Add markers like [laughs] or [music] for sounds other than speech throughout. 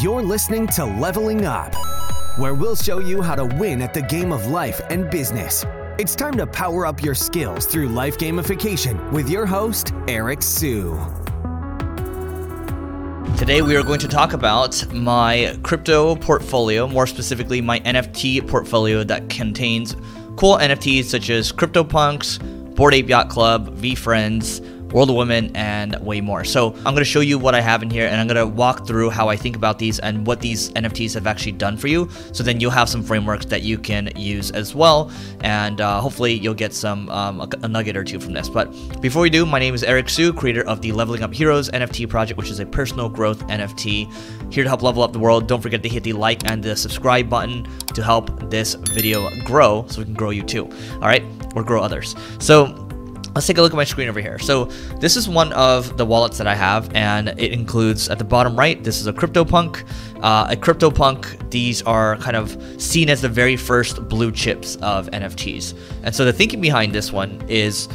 You're listening to Leveling Up, where we'll show you how to win at the game of life and business. It's time to power up your skills through life gamification with your host, Eric Siu. Today, we are going to talk about my crypto portfolio, more specifically, my NFT portfolio that contains cool NFTs such as CryptoPunks, Bored Ape Yacht Club, VeeFriends, World of Women, and way more. So I'm to show you what I have in here, and I'm to walk through how I think about these and what these NFTs have actually done for you. So then you'll have some frameworks that you can use as well, and uh, hopefully you'll get some um, a, nugget or two from this. But before we do, my name is Eric Siu, creator of the Leveling Up Heroes NFT project, which is a personal growth NFT here to help level up the world. Don't forget to hit the like and the subscribe button to help this video grow, so we can grow you too. All right, or grow others. So Let's take a look at my screen over here. So this is one of the wallets that I have, and it includes at the bottom right, this is a CryptoPunk. Uh, a CryptoPunk, these are kind of seen as the very first blue chips of NFTs. And so the thinking behind this one is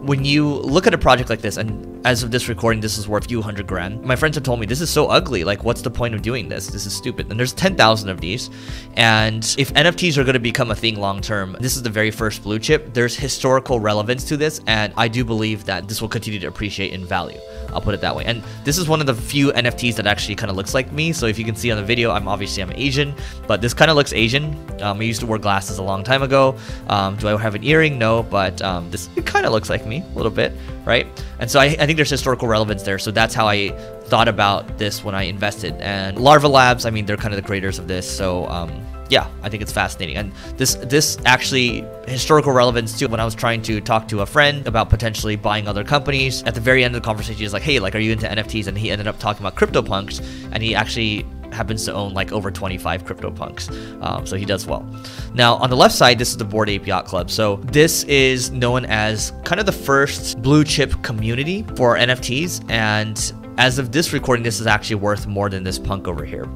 when you look at a project like this, and as of this recording, this is worth a few hundred grand. My friends have told me this is so ugly. Like, what's the point of doing this? This is stupid. And there's 10,000 of these. And if NFTs are going to become a thing long term, this is the very first blue chip. There's historical relevance to this, and I do believe that this will continue to appreciate in value. I'll put it that way. And this is one of the few NFTs that actually kind of looks like me. So if you can see on the video, I'm obviously I'm Asian, but this kind of looks Asian. Um, I used to wear glasses a long time ago. Um, do I have an earring? No, but um, this kind of looks like me a little bit, right? And so I, I think there's historical relevance there. So that's how I thought about this when I invested. And Larva Labs, I mean, they're kind of the creators of this. So um, yeah, I think it's fascinating. And this this actually historical relevance too. When I was trying to talk to a friend about potentially buying other companies, at the very end of the conversation, he's like, "Hey, like, are you into NFTs?" And he ended up talking about CryptoPunks, and he actually happens to own like over 25 CryptoPunks. Um, so he does well. Now, on the left side, this is the Bored Ape Yacht Club. So this is known as kind of the first blue chip community for NFTs. And as of this recording, this is actually worth more than this punk over here.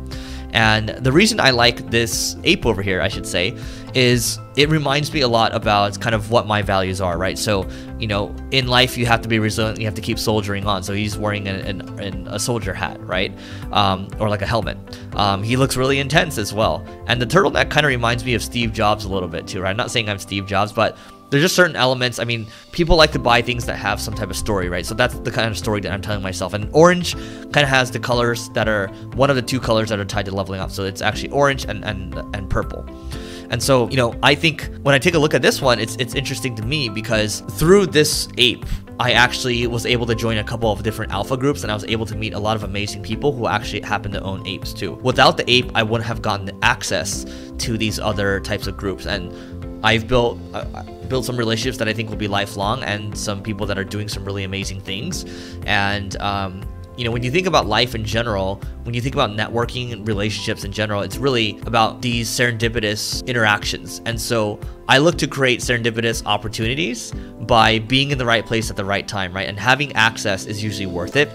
And the reason I like this ape over here, I should say, is it reminds me a lot about kind of what my values are, right? So, you know, in life you have to be resilient, you have to keep soldiering on. So he's wearing an, an, a soldier hat, right? Um, or like a helmet. Um, he looks really intense as well. And the turtleneck kind of reminds me of Steve Jobs a little bit too, right? I'm not saying I'm Steve Jobs, but there's just certain elements. I mean, people like to buy things that have some type of story, right? So that's the kind of story that I'm telling myself. And orange kind of has the colors that are one of the two colors that are tied to leveling up. So it's actually orange and and and purple. And so, you know, I think when I take a look at this one, it's it's interesting to me because through this ape, I actually was able to join a couple of different alpha groups and I was able to meet a lot of amazing people who actually happen to own apes too. Without the ape, I wouldn't have gotten access to these other types of groups and I've built uh, built some relationships that I think will be lifelong, and some people that are doing some really amazing things. And um, you know, when you think about life in general, when you think about networking and relationships in general, it's really about these serendipitous interactions. And so I look to create serendipitous opportunities by being in the right place at the right time, right? And having access is usually worth it.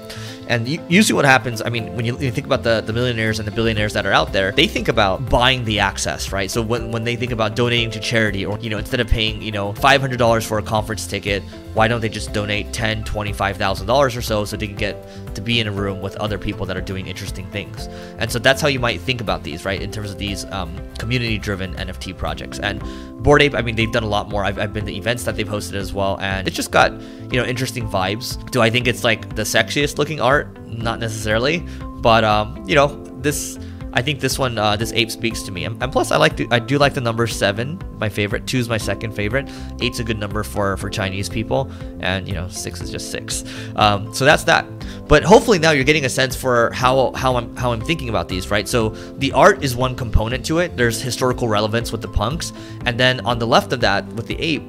And usually, what happens, I mean, when you, you, think about the, the millionaires and the billionaires that are out there, they think about buying the access, right? So when, when they think about donating to charity, or you know, instead of paying you know five hundred dollars for a conference ticket, why don't they just donate ten, twenty five thousand dollars or so, so they can get to be in a room with other people that are doing interesting things? And so that's how you might think about these, right? In terms of these um, community-driven NFT projects. And Bored Ape, I mean, they've done a lot more. I've, I've been to events that they've hosted as well, and it's just got you know interesting vibes. Do I think it's like the sexiest looking art? Not necessarily, but um, you know, this I think this one, uh, this ape speaks to me, and, and, plus I like to, I do like the number seven, my favorite. Two is my second favorite. Eight's a good number for for Chinese people, and you know, six is just six. Um, so that's that. But hopefully now you're getting a sense for how how I'm how I'm thinking about these, right? So the art is one component to it. There's historical relevance with the punks, and then on the left of that with the ape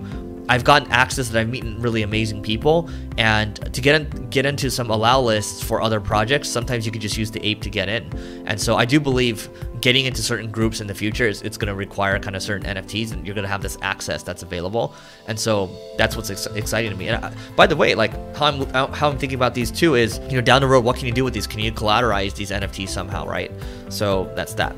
I've gotten access that I've meeting really amazing people, and to get in, get into some allow lists for other projects, sometimes you can just use the ape to get in. And so I do believe getting into certain groups in the future is it's going to require kind of certain NFTs, and you're going to have this access that's available. And so that's what's ex- exciting to me. And I, by the way, like how I'm how I'm thinking about these too is you know down the road, what can you do with these? Can you collateralize these NFTs somehow, right? So that's that.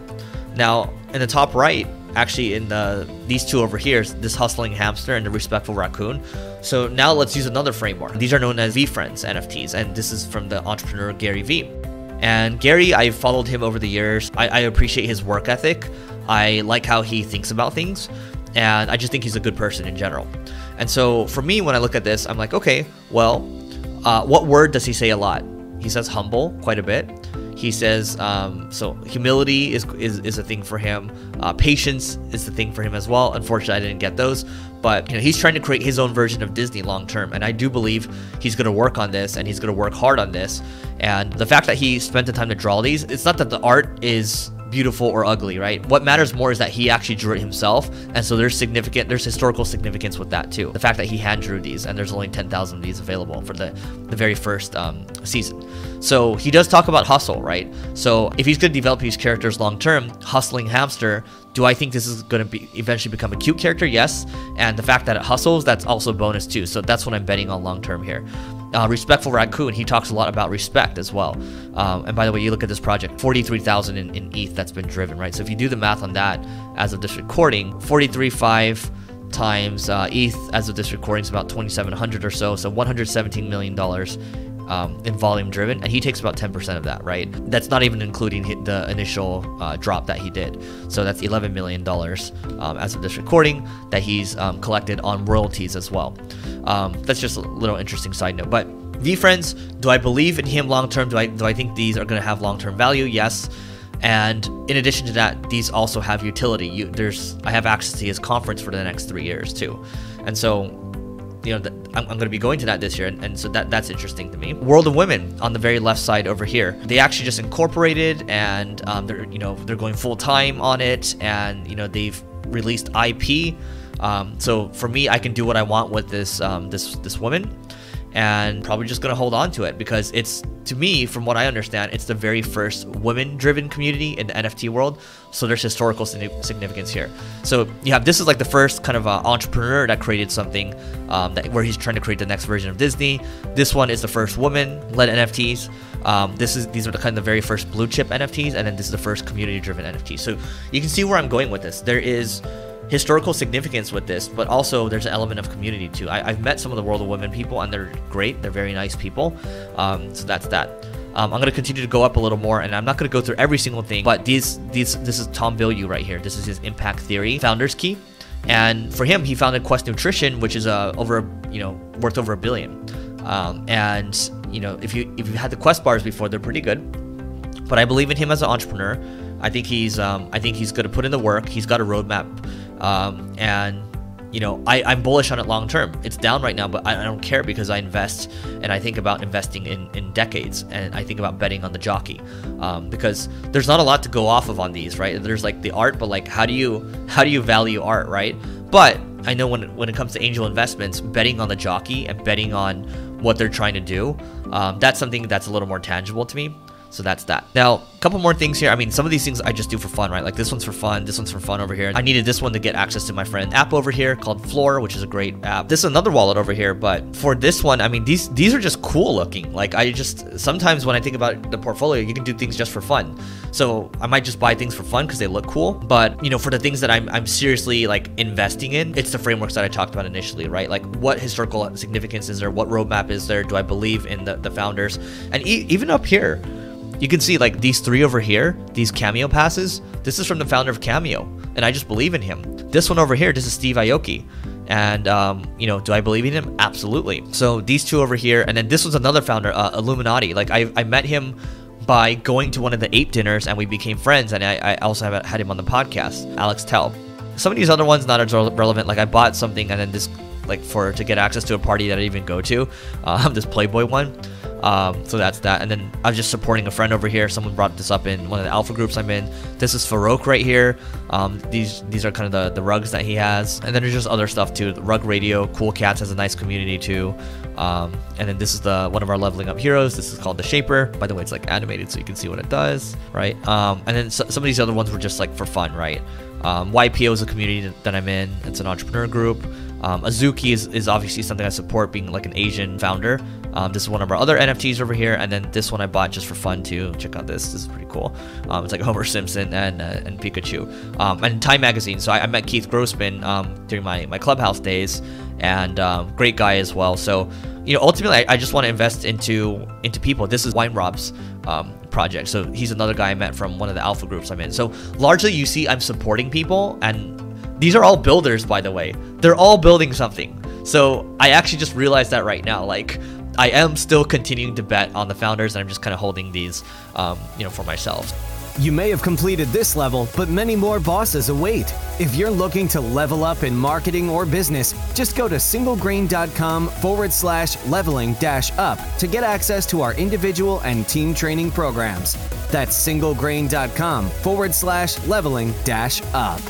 Now in the top right actually in the these two over here, this hustling hamster and the respectful raccoon. So now let's use another framework. These are known as VeeFriends NFTs, and this is from the entrepreneur Gary Vee. And Gary, I've followed him over the years. I, I appreciate his work ethic. I like how he thinks about things, and I just think he's a good person in general. And so for me, when I look at this, I'm like, okay, well, uh, what word does he say a lot? He says humble quite a bit. He says um, so humility is, is is a thing for him. Uh, patience is the thing for him as well. Unfortunately, I didn't get those, but you know he's trying to create his own version of Disney long term, and I do believe he's going to work on this, and he's going to work hard on this. And the fact that he spent the time to draw these, it's not that the art is beautiful or ugly, right? What matters more is that he actually drew it himself, and so there's significant, there's historical significance with that too. The fact that he hand drew these, and there's only 10,000 of these available for the the very first um, season. So he does talk about hustle, right? So if he's going to develop these characters long term, hustling hamster. Do I think this is going to be eventually become a cute character? Yes. And the fact that it hustles, that's also a bonus too. So that's what I'm betting on long term here. Uh, Respectful Raccoon, he talks a lot about respect as well. Um, and by the way, you look at this project, 43,000 in, in ETH that's been driven, right? So if you do the math on that as of this recording, 43.5 times uh, ETH as of this recording is about 2,700 or so. So 117 million dollars um, in volume driven, and he takes about 10% of that, right? That's not even including the initial uh, drop that he did. So that's 11 million dollars um, as of this recording that he's um, collected on royalties as well. Um, that's just a little interesting side note, but. VeeFriends, do I believe in him long term? Do I do I think these are going to have long term value? Yes. And in addition to that, these also have utility. You, there's I have access to his conference for the next three years too, and so you know, I'm, I'm going to be going to that this year, and, and, so that that's interesting to me. World of Women on the very left side over here, they actually just incorporated, and um, they're you know they're going full time on it, and you know they've released IP. Um, so for me, I can do what I want with this um, this this woman and probably just gonna hold on to it because it's to me from what i understand it's the very first women driven community in the nft world. So there's historical significance here. So you have this is like the first kind of uh, entrepreneur that created something um, that, where he's trying to create the next version of disney. This one is the first woman led nfts um, this is these are the kind of the very first blue chip nfts and then this is the first community driven nft so you can see where i'm going with this. There is historical significance with this, but also there's an element of community too. I, have met some of the World of Women people, and they're great. They're very nice people. Um, so that's that. Um, I'm gonna continue to go up a little more, and I'm not gonna go through every single thing. But these, these, this is Tom Bilyeu right here. This is his impact theory, founder's key, and for him, he founded Quest Nutrition, which is uh, over, you know, worth over a billion. Um, and you know, if you if you had the Quest bars before, they're pretty good. But I believe in him as an entrepreneur. I think he's um, I think he's gonna put in the work. He's got a roadmap um, and you know, I, I'm bullish on it long term. It's down right now, but I, I, don't care because I invest and I think about investing in, in decades and I think about betting on the jockey. Um, because there's not a lot to go off of on these, right? There's like the art, but like how do you how do you value art, right? But I know when when it comes to angel investments, betting on the jockey and betting on what they're trying to do, um, that's something that's a little more tangible to me. So that's that. Now, a couple more things here. I mean, some of these things I just do for fun, right? Like this one's for fun, this one's for fun over here. I needed this one to get access to my friend app over here called Floor, which is a great app. This is another wallet over here, but for this one, I mean, these these are just cool looking. Like I just sometimes when I think about the portfolio, you can do things just for fun. So I might just buy things for fun because they look cool. But you know, for the things that I'm I'm seriously like investing in, it's the frameworks that I talked about initially, right? Like what historical significance is there? What roadmap is there? Do I believe in the, the founders? And e even up here, you can see like these three over here, these Cameo passes, this is from the founder of Cameo, and I just believe in him. This one over here, this is Steve Aoki. And, um, you know, do I believe in him? Absolutely. So these two over here, and then this was another founder, uh, Illuminati. Like I, I met him by going to one of the ape dinners and we became friends. And I, I also have, had him on the podcast, Alex Tell. Some of these other ones not as relevant. Like I bought something and then this, like for to get access to a party that I didn't even go to, [laughs] um, this Playboy one. Um, so that's that. And then I'm just supporting a friend over here. Someone brought this up in one of the alpha groups I'm in. This is Farokh right here. Um, these these are kind of the, the rugs that he has. And then there's just other stuff too. The rug radio, Cool Cats has a nice community too. Um, and then this is the one of our leveling up heroes. This is called the Shaper. By the way, it's like animated so you can see what it does, right? Um, and then so, some of these other ones were just like for fun, right? Um, YPO is a community that I'm in. It's an entrepreneur group. Um, Azuki is, is obviously something I support, being like an Asian founder. Um, this is one of our other NFTs over here, and then this one I bought just for fun too. Check out this; this is pretty cool. Um, it's like [laughs] Homer Simpson and uh, and Pikachu, um, and Time Magazine. So I, I met Keith Grossman um, during my my clubhouse days, and um, great guy as well. So you know, ultimately, I, I just want to invest into into people. This is Wine Rob's project. So he's another guy I met from one of the alpha groups I'm in. So largely, you see, I'm supporting people, and these are all builders, by the way. They're all building something. So I actually just realized that right now. Like, I am still continuing to bet on the founders, and I'm just kind of holding these, um, you know, for myself. You may have completed this level, but many more bosses await. If you're looking to level up in marketing or business, just go to singlegrain.com forward slash leveling dash up to get access to our individual and team training programs. That's singlegrain.com forward slash leveling dash up.